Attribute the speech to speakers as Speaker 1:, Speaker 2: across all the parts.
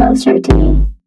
Speaker 1: closer to me.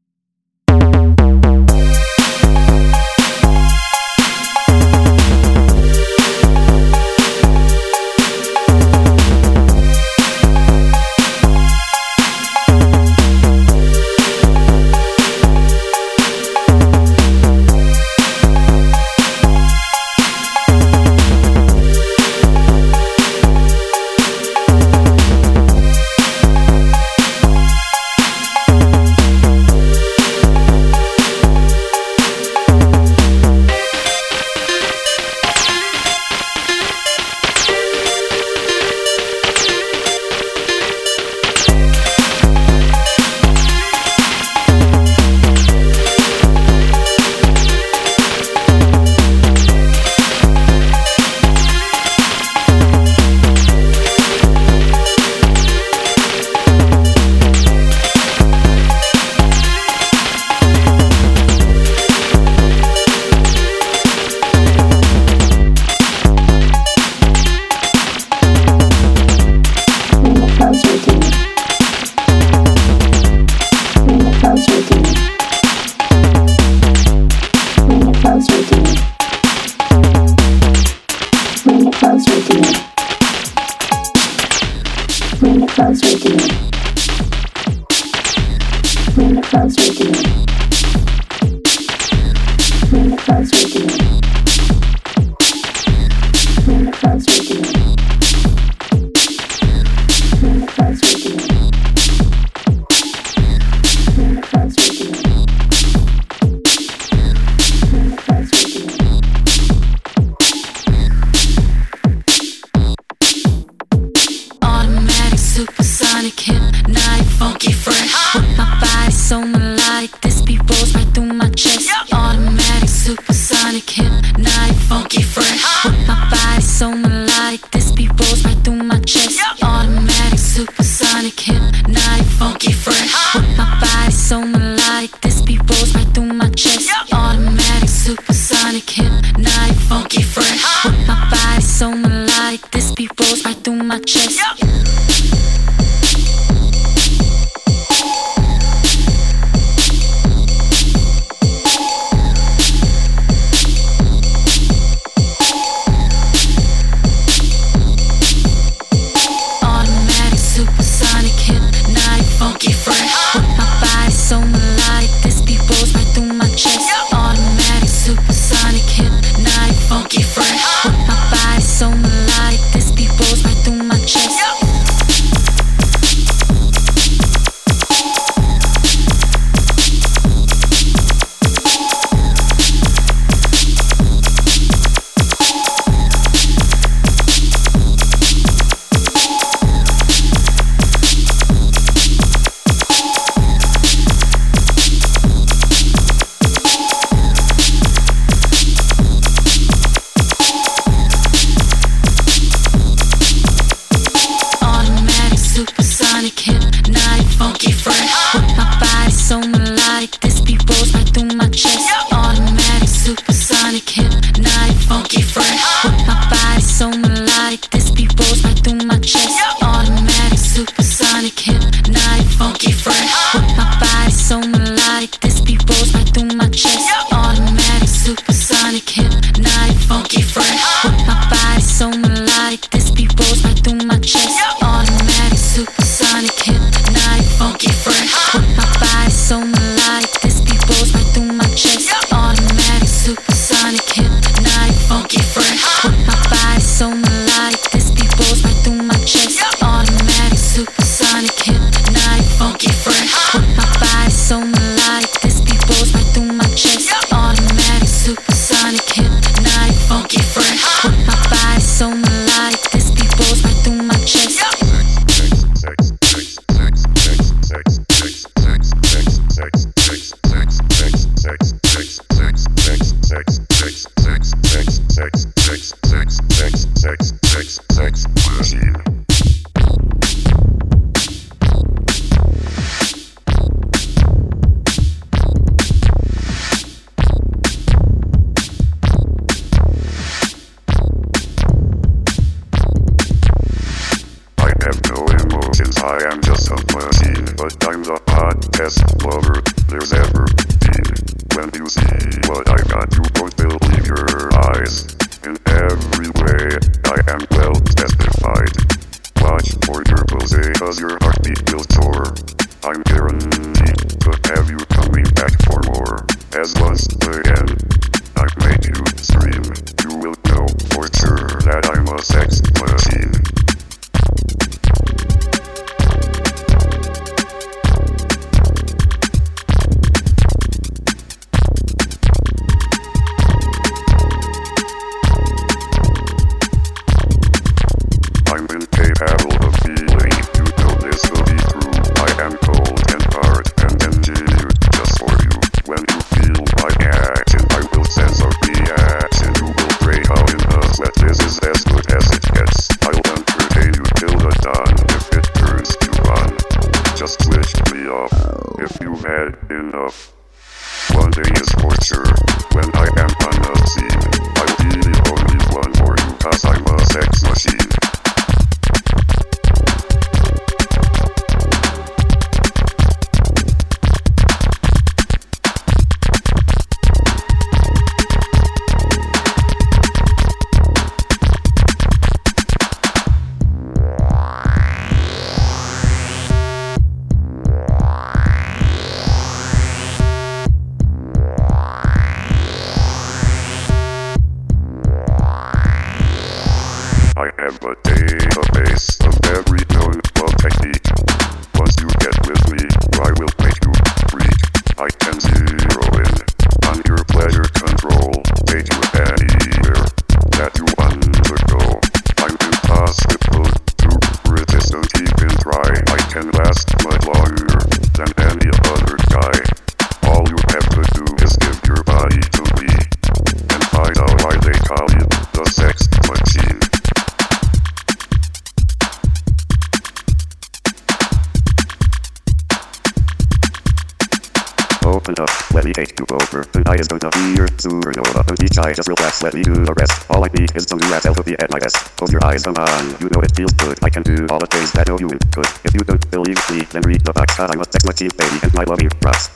Speaker 2: for Purpose cause your heartbeat will soar. I'm guaranteed to have you coming back for more. As once again, I've made you scream. You will know for sure that I'm a sex machine. because I was that
Speaker 3: lucky baby and my you bros.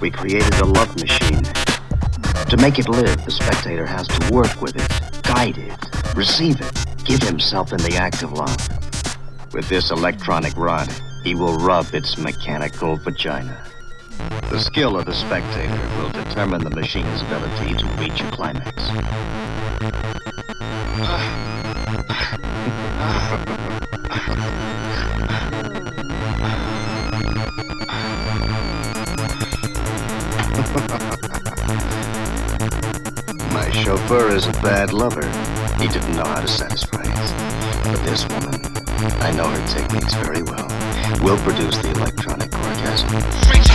Speaker 4: We created a love machine. To make it live, the spectator has to work with it, guide it, receive it, give himself in the act of love. With this electronic rod, he will rub its mechanical vagina. The skill of the spectator will determine the machine's ability to reach a climax. My chauffeur is a bad lover. He didn't know how to satisfy us. But this woman, I know her techniques very well, will produce the electronic orgasm.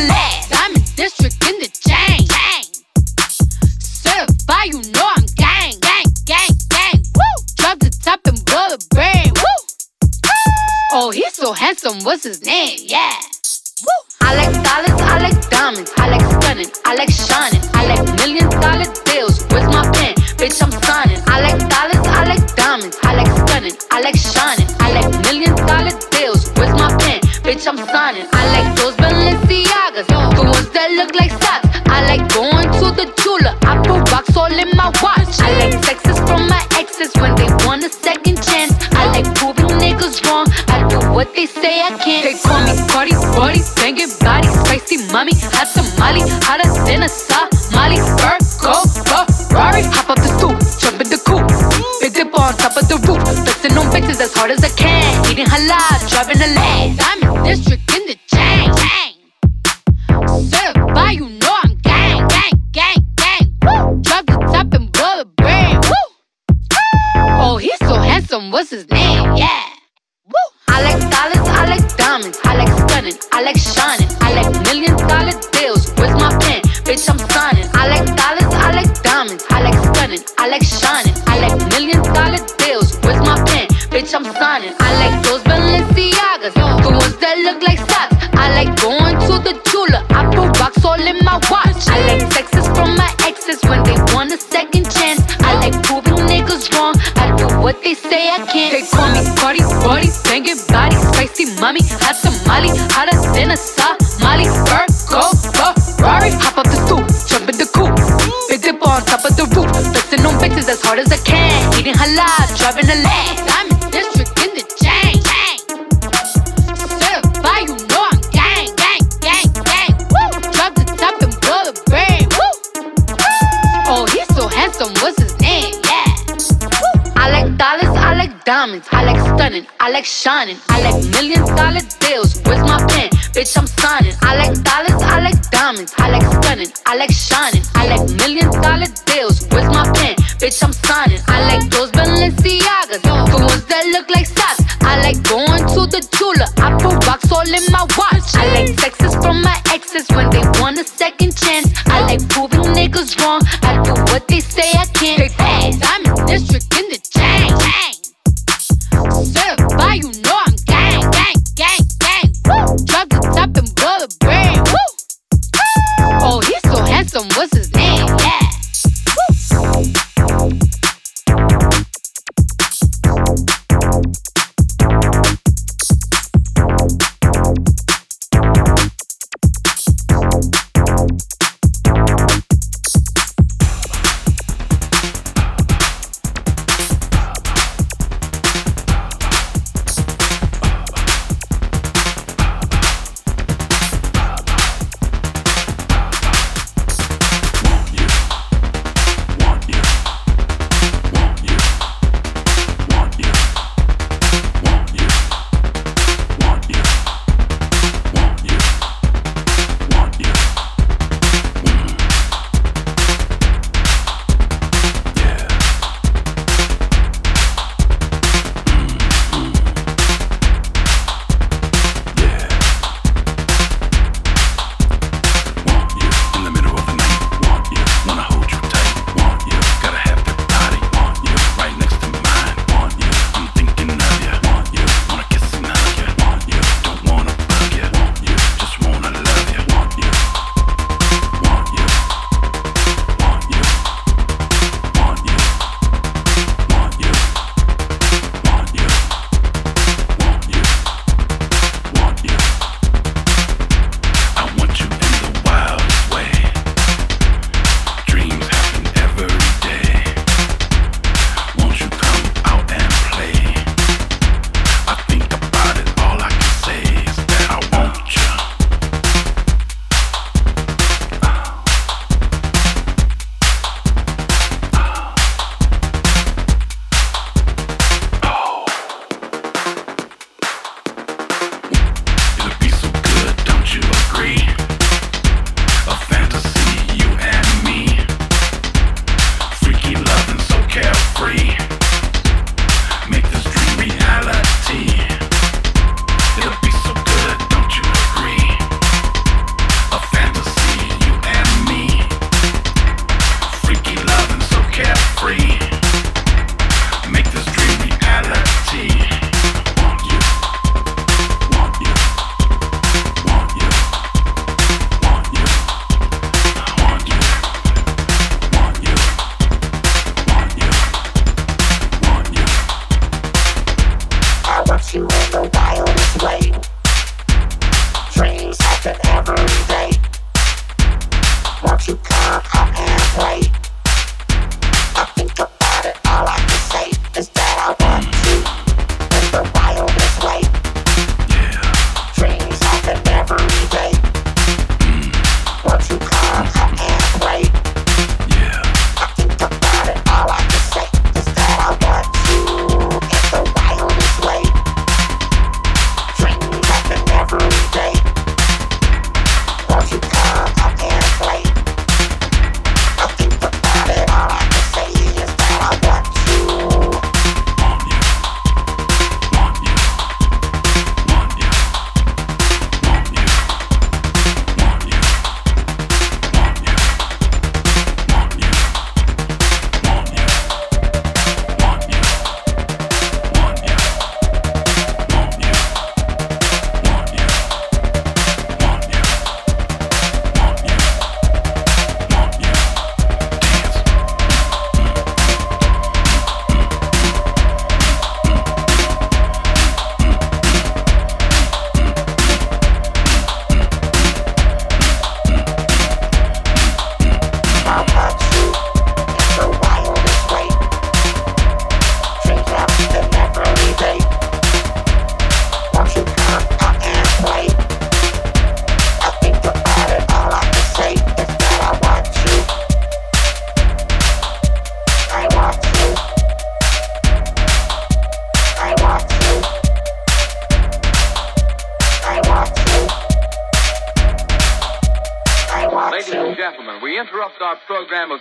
Speaker 4: the
Speaker 5: last. Diamond district in the chain. Gang. certified, you know I'm gang. Gang, gang, gang. Woo! Drop the top and blow the brain. Woo! Oh, he's so handsome. What's his name? Yeah. Woo! I like dollars, I like diamonds, I like stunning, I like shining, I like million dollar deals. Where's my pen? Bitch, I'm signing. I like dollars, I like diamonds, I like stunning, I like shining, I like million dollar deals. Where's my pen? Bitch, I'm signing. I like those. The ones that look like socks. I like going to the jeweler. I put rocks all in my watch. I like sexes from my exes when they want a second chance. I like proving niggas wrong. I do what they say I can't. They call me party body, banging body, spicy mommy, hot tamale, hotter than a Somali, Virgo, Ferrari. Hop up the stoop, jump in the coupe, big dip on top of the But you know I'm gang, gang, gang, gang. Woo! Drop the top and blow the brain. Woo! Oh, he's so handsome. What's his name? Yeah. Woo! I like diamonds, I like diamonds, I like stunning, I like shining, I like million dollar deals. Where's my pen? Bitch, I'm signing. I like solids, I like diamonds, I like stunning, I like shining, I like million dollar deals. Where's my pen? Bitch, I'm signing. I like those Balenciagas. my watch. I like sexes from my exes when they want a second chance. I like proving niggas wrong. I do what they say I can't. They call me party, party, banging body, spicy mommy, hot tamale, hotter than a Somali. Bird, go, Ferrari, hop up the stoop, jump in the coupe, big dip on top of the roof, flexing on bitches as hard as I can, eating halal, driving a lamb. Diamonds, I like stunning, I like shining, I like million dollar deals. Where's my pen? Bitch, I'm signing. I like dollars, I like diamonds, I like stunning, I like shining, I like million dollar deals. Where's my pen? Bitch, I'm signing. I like those Balenciagas, the ones that look like socks. I like going to the Tula, I put rocks all in my watch. I like texts from my exes when they want a second chance. I like proving niggas wrong. I do what they say I can't. They fast. I'm in district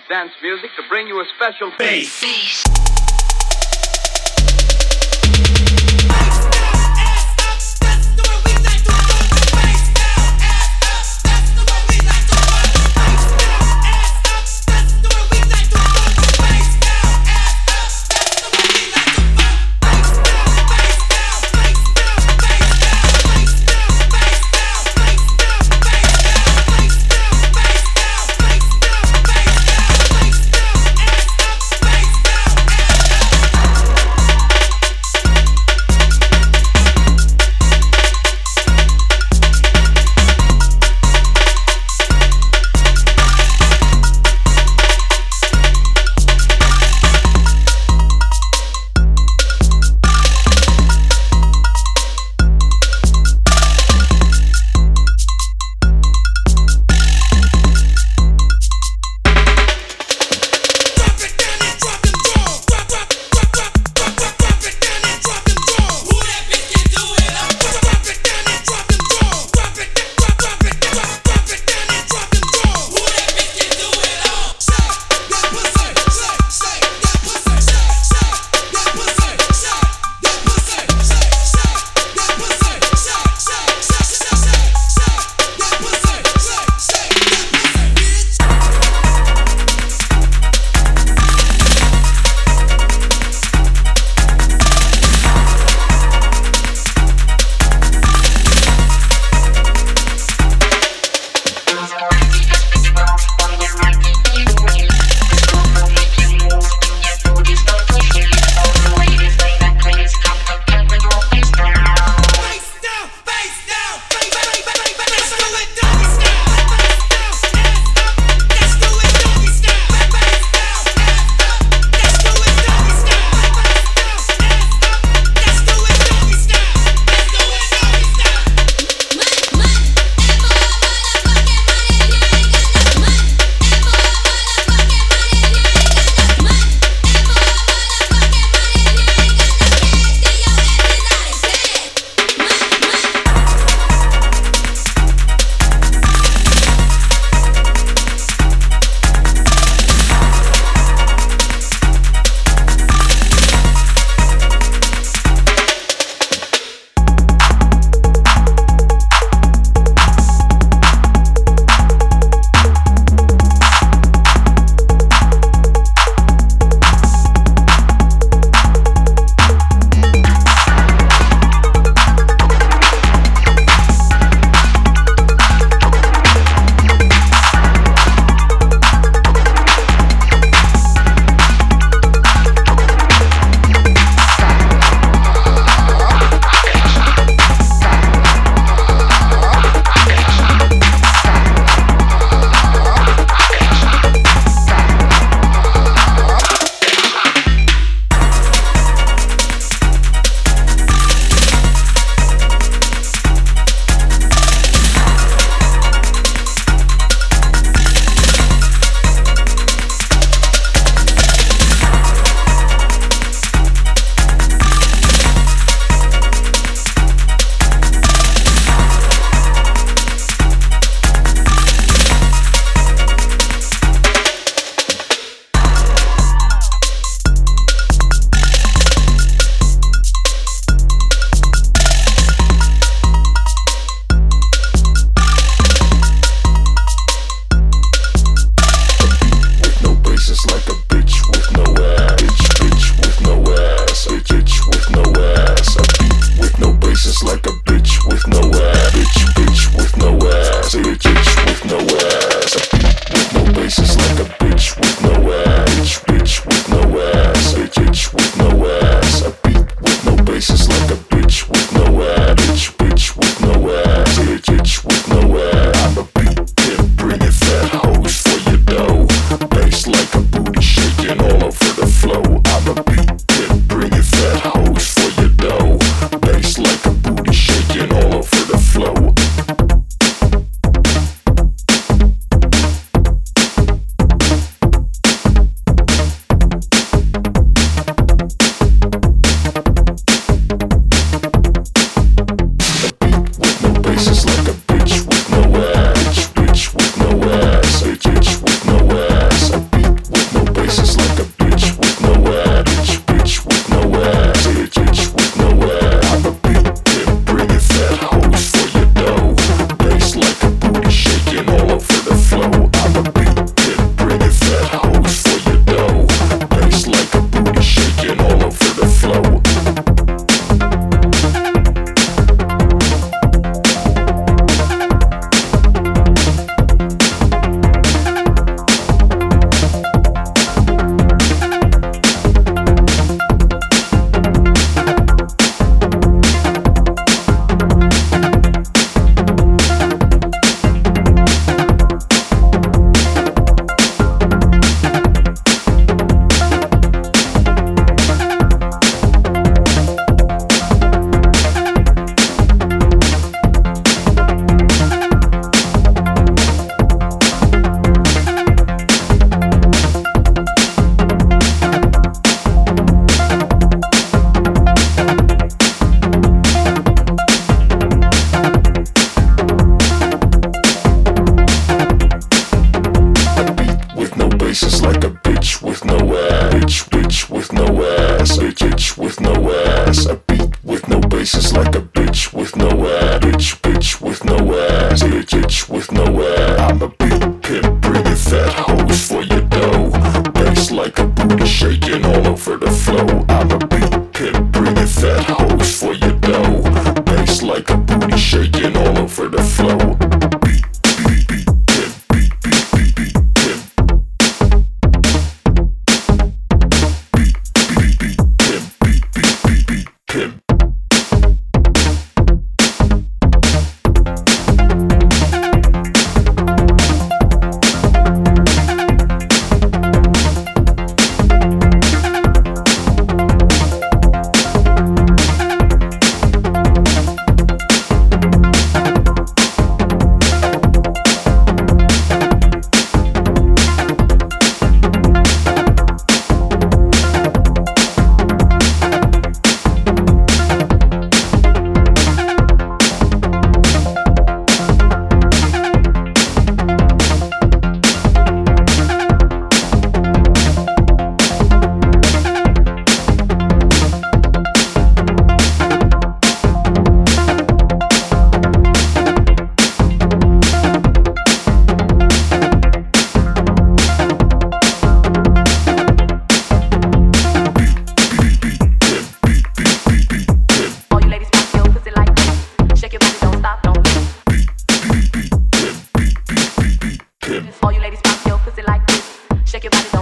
Speaker 6: dance music to bring you a special bass.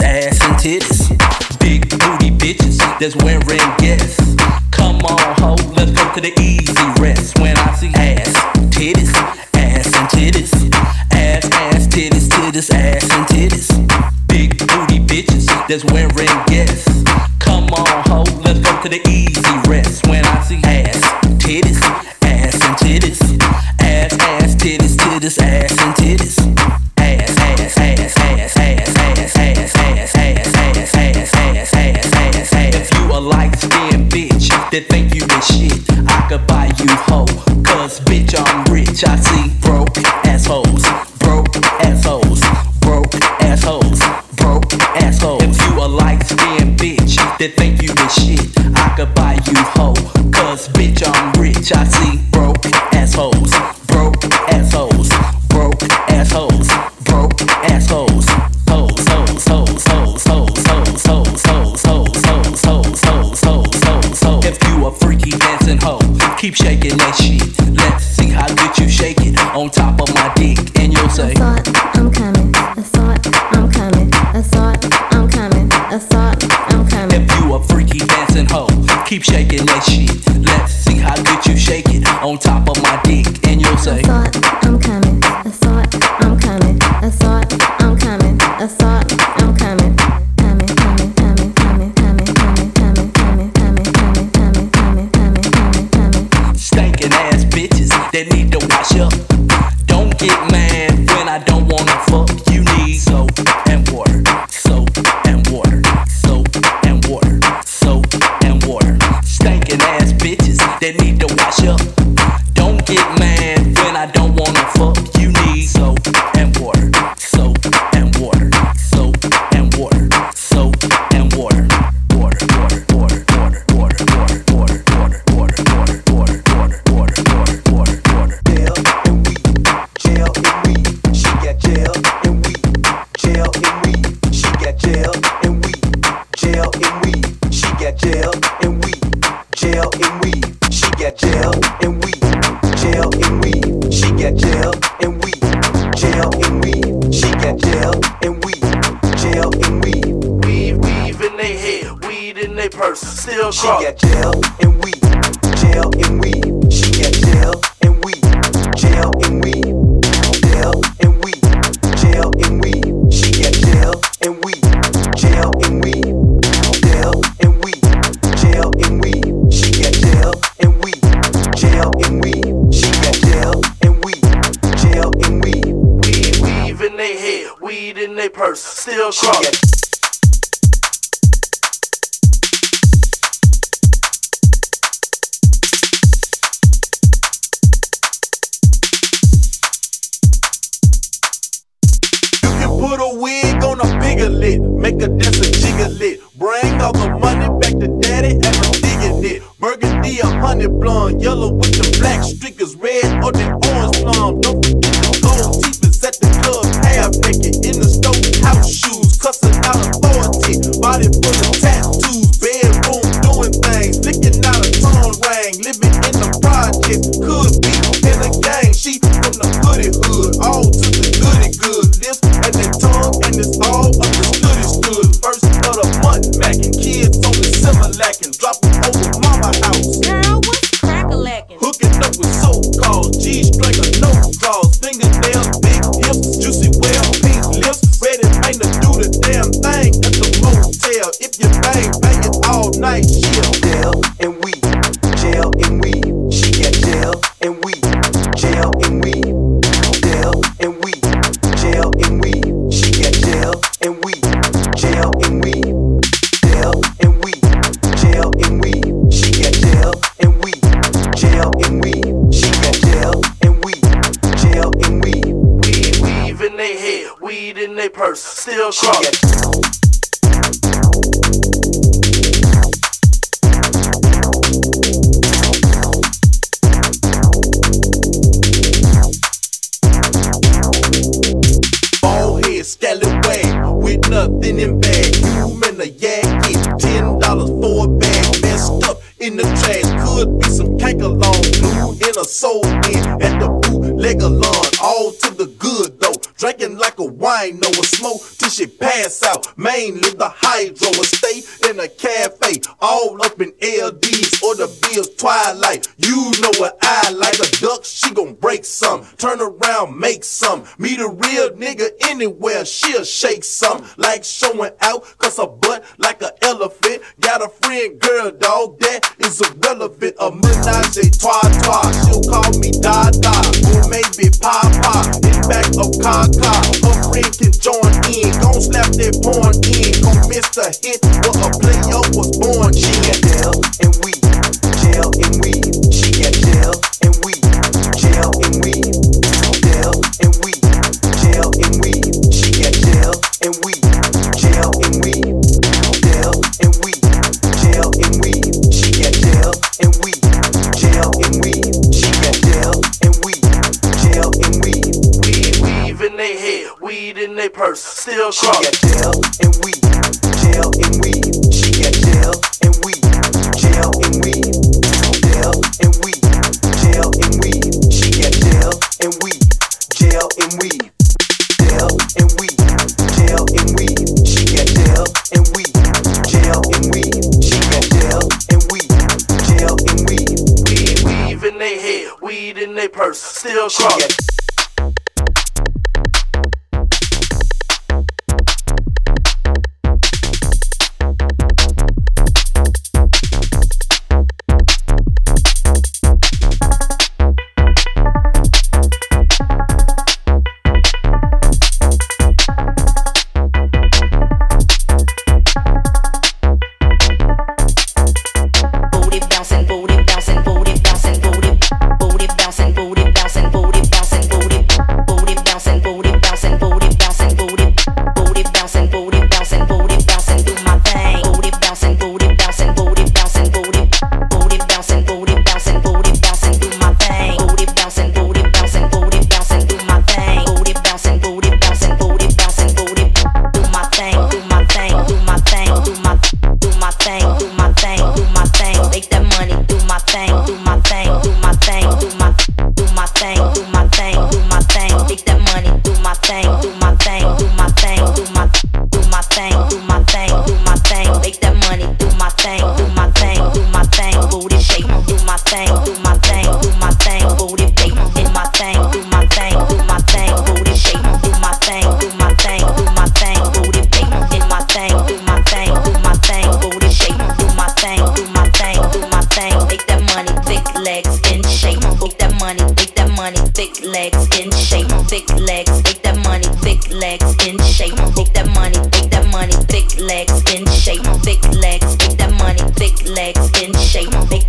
Speaker 7: ass, ass and titties. Big booty bitches that's wearing yes. Come on, ho, let's go to the easy rest. When I see ass, titties, ass and titties, ass, ass, titties, titties, ass and titties. Big booty bitches that's wearing yes. Come on, ho, let's go to the easy rest. When I see ass, titties, ass and titties, ass, ass, titties, titties, ass and titties.
Speaker 8: well, she'll shake some like showing out, cause her butt like an elephant. Got a friend, girl, dog, that is irrelevant. A menage a trois trois, she'll call me da da or maybe Papa, in back of Kaka. Her friend can join in, gon' slap that porn in. Gon' miss the hit, what a player was born.
Speaker 9: She got jail and weed, jail and weed, she got jail.
Speaker 7: it in their purse, still cross.
Speaker 9: She got jail and weed, jail and weed. She got jail and weed, jail and weed, jail and weed, jail and weed. She got jail and weed, jail and weed, jail and weed, jail and weed. She got jail and weed, jail and weed. She got jail and weed, jail and weed.
Speaker 7: Weave in their head, weed in their purse, still cross.
Speaker 10: legs in shape. Make that money, make that money. Thick legs in shape. thick legs, make that money. Thick legs in shape. Make that money, make that money. Thick legs in shape. thick legs, make that money. Thick legs in shape. Make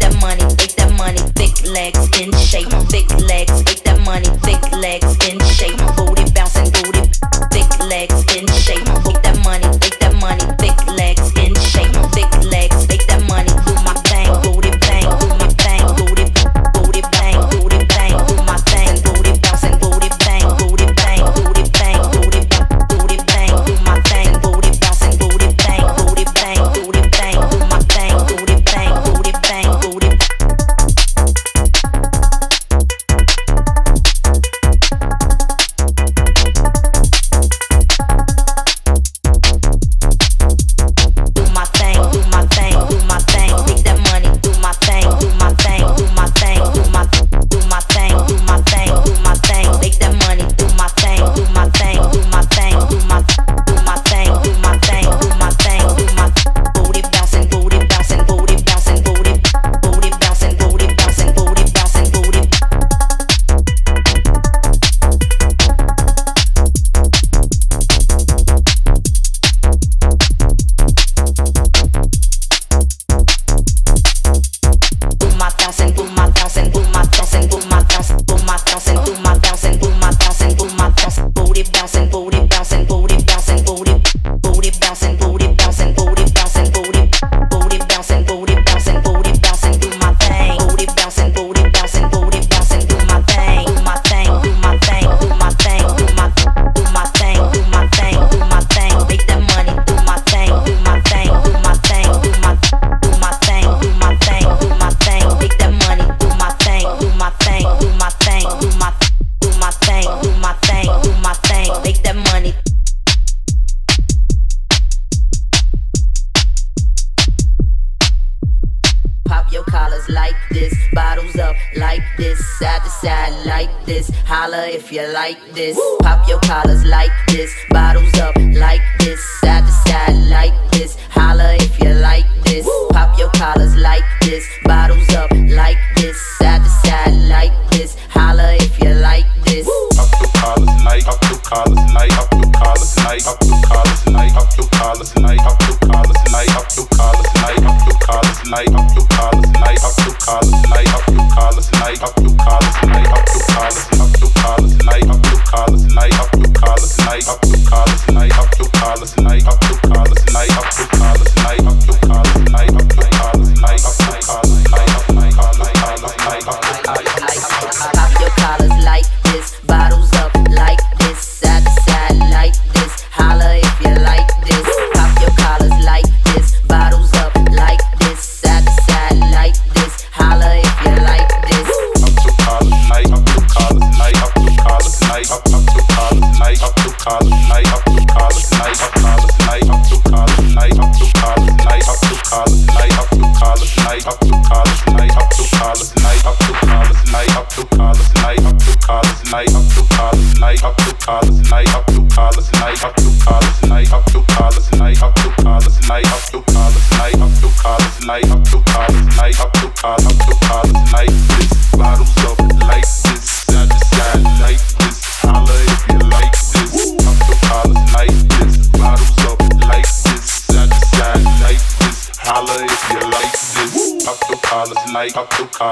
Speaker 10: light up your collars, light up your collars, light up your collars, light up
Speaker 11: your collars, light up your collars, light up your collars, light up your collars, light up your collars, light up your collars, light up your collars, light up your collars, light up your collars, up your collars, light up your collars, light up your collars, light up your collars, light up
Speaker 10: your collars, light up your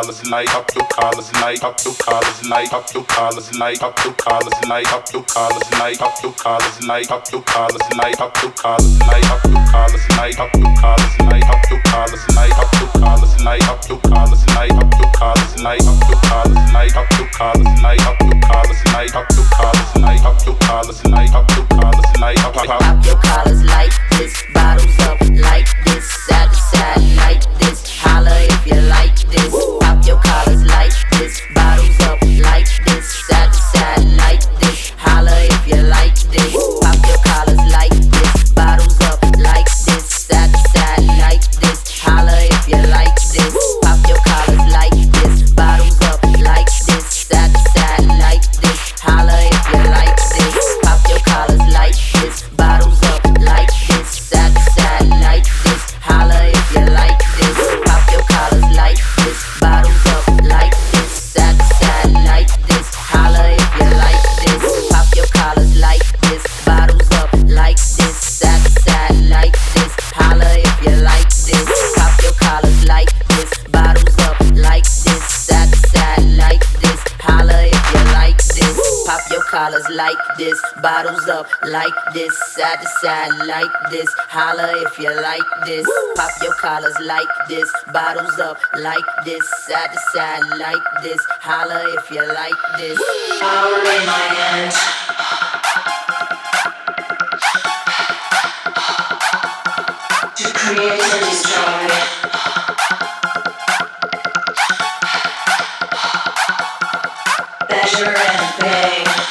Speaker 10: Honestly, like
Speaker 11: I feel collars, light up your collars, light up your light up your light up your light up your light up your light up your light up your light up your light up your light up your light up your light up your light up your light up your light up your light up your light up your light up
Speaker 10: your light up your light this bottoms up, like this side to like this holla if you like this. Pop your collars like like this. Bottles up like this. Like this. Holla if you like this. Woo. This, bottles
Speaker 12: up like this, side to side like this. Holla if you like this. Pop your collars like this, bottles up like this, side to side like this. Holla if you like this. Power in my hands. To create and destroy. Measure and pay.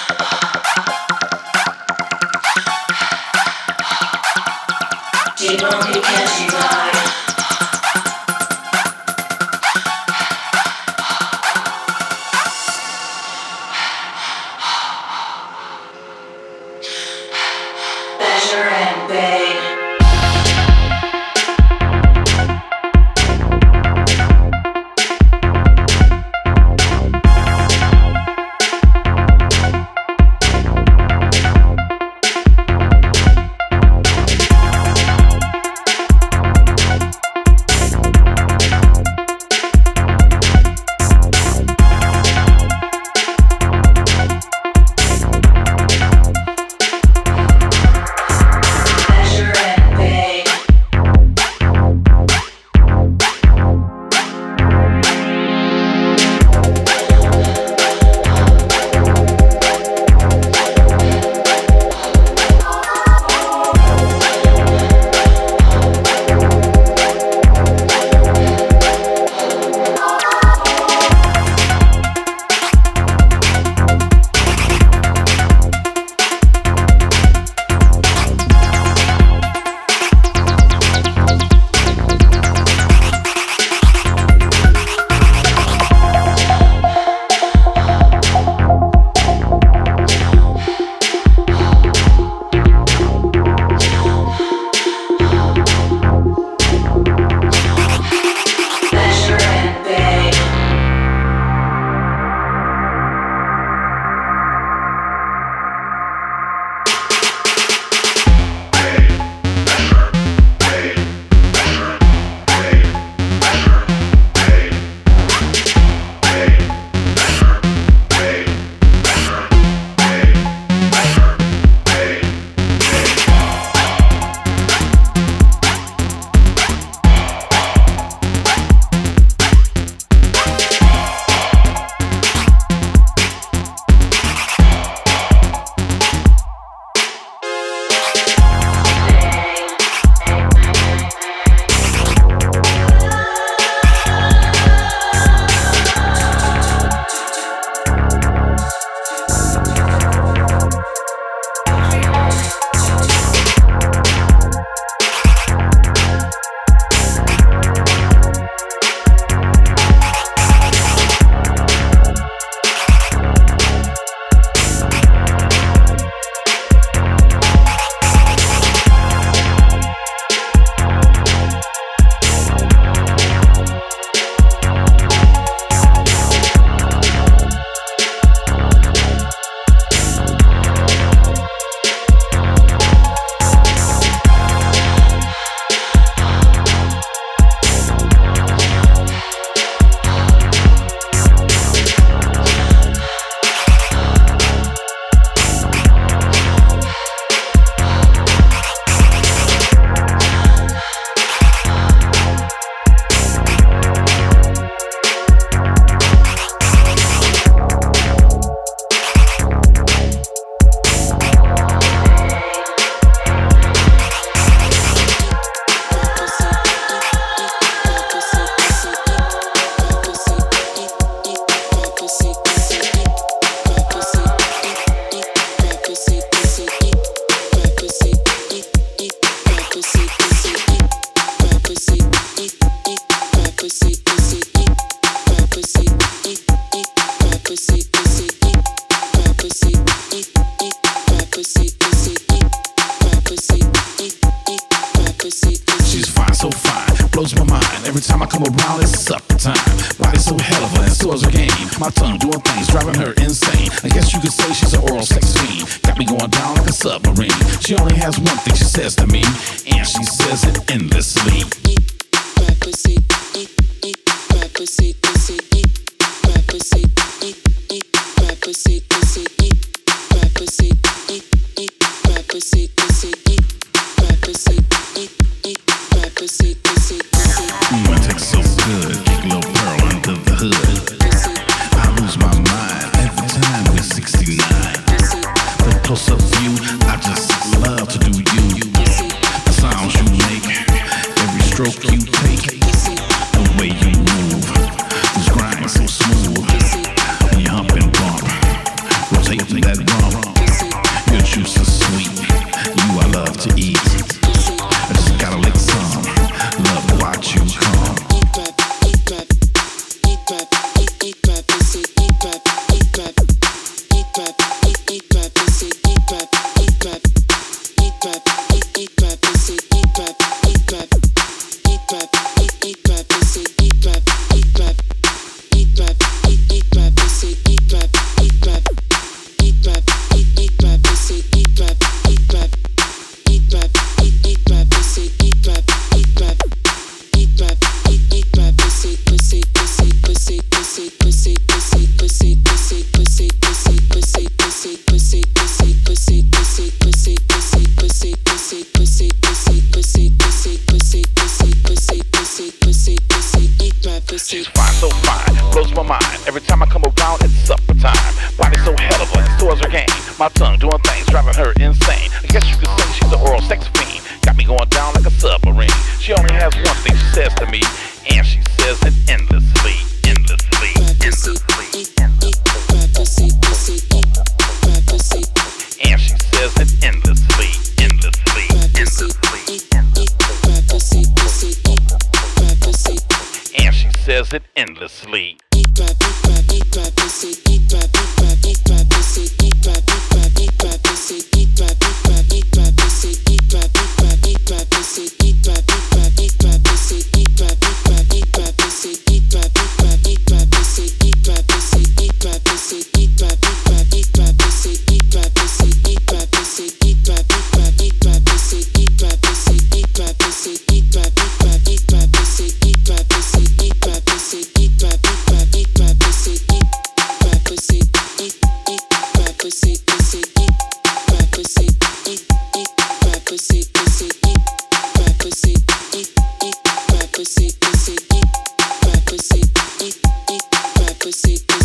Speaker 13: I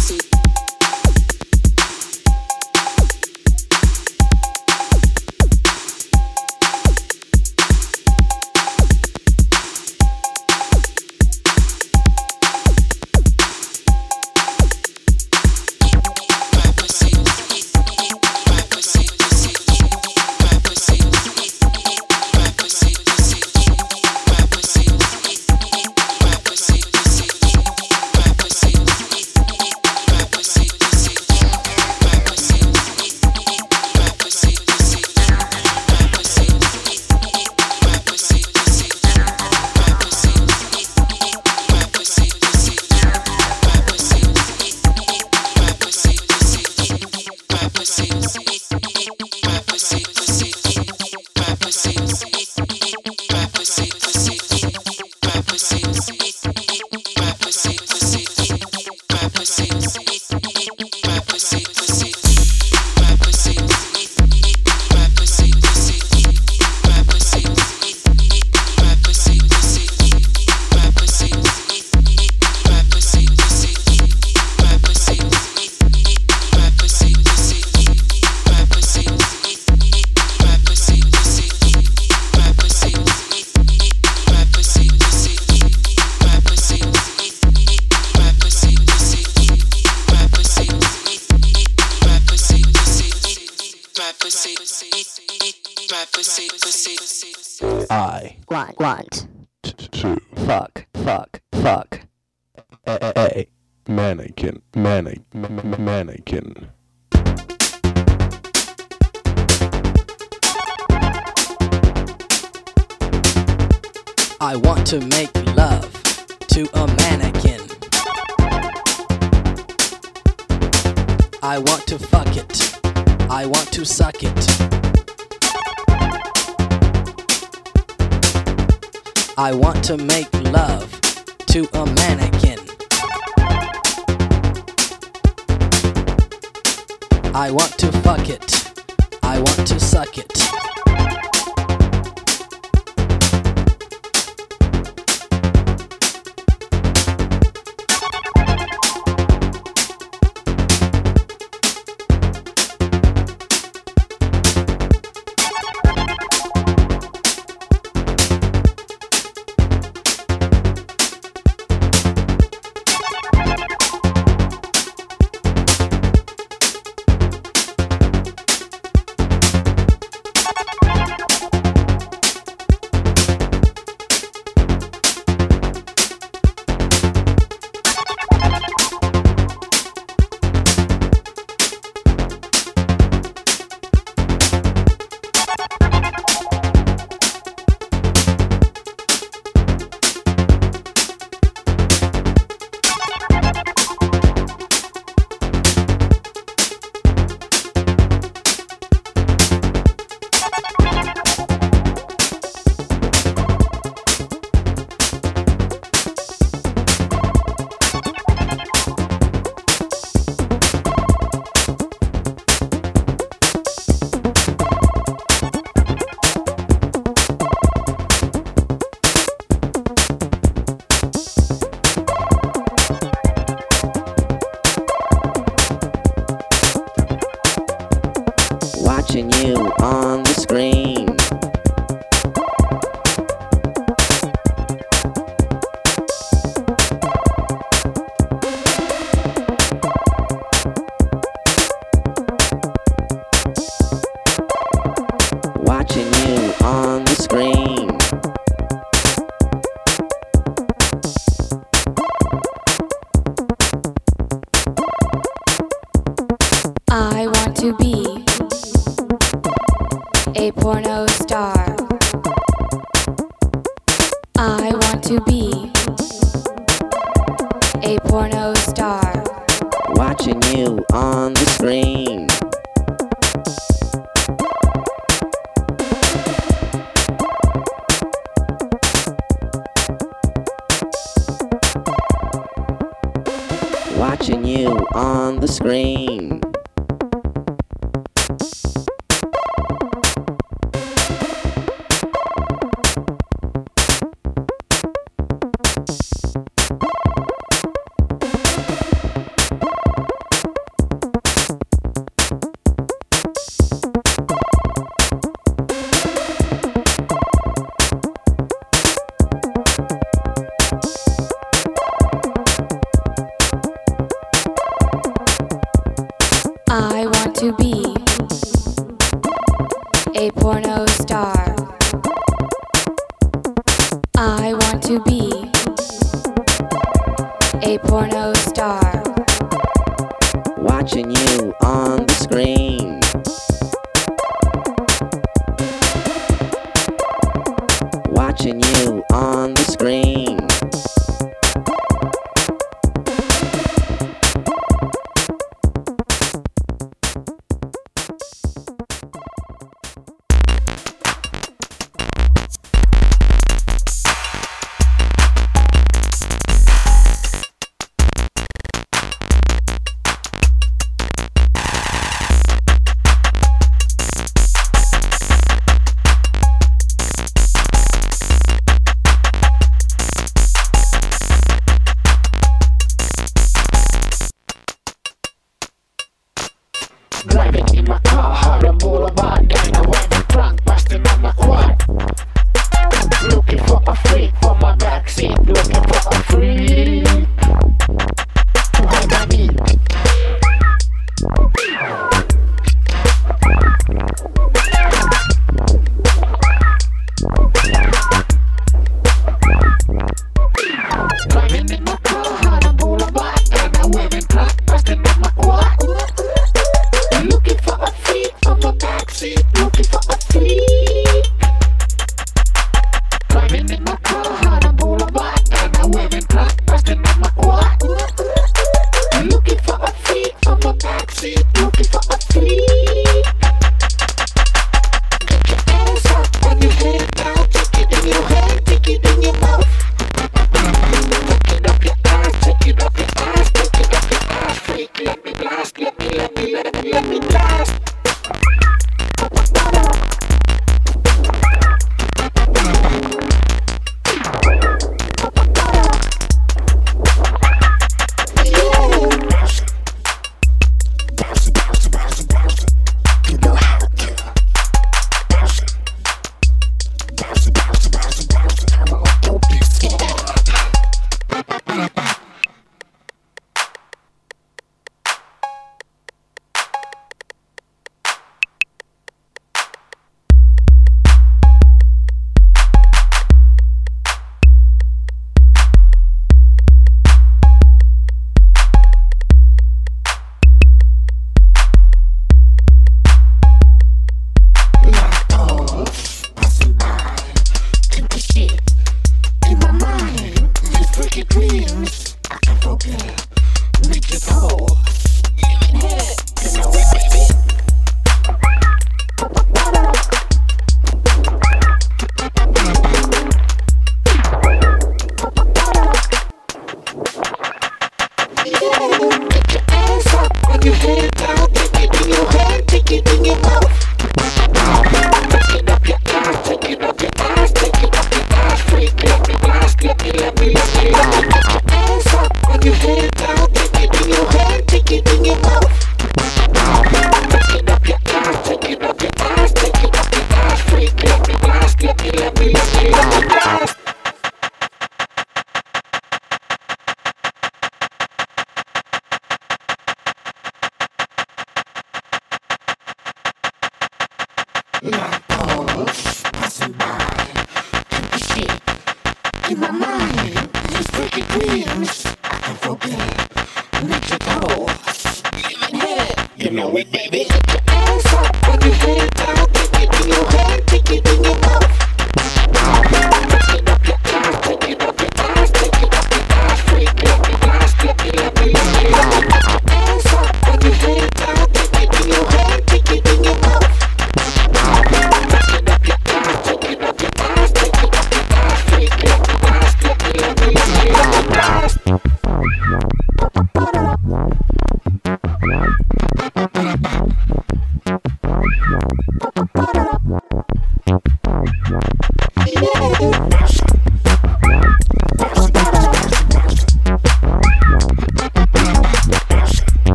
Speaker 13: to
Speaker 14: be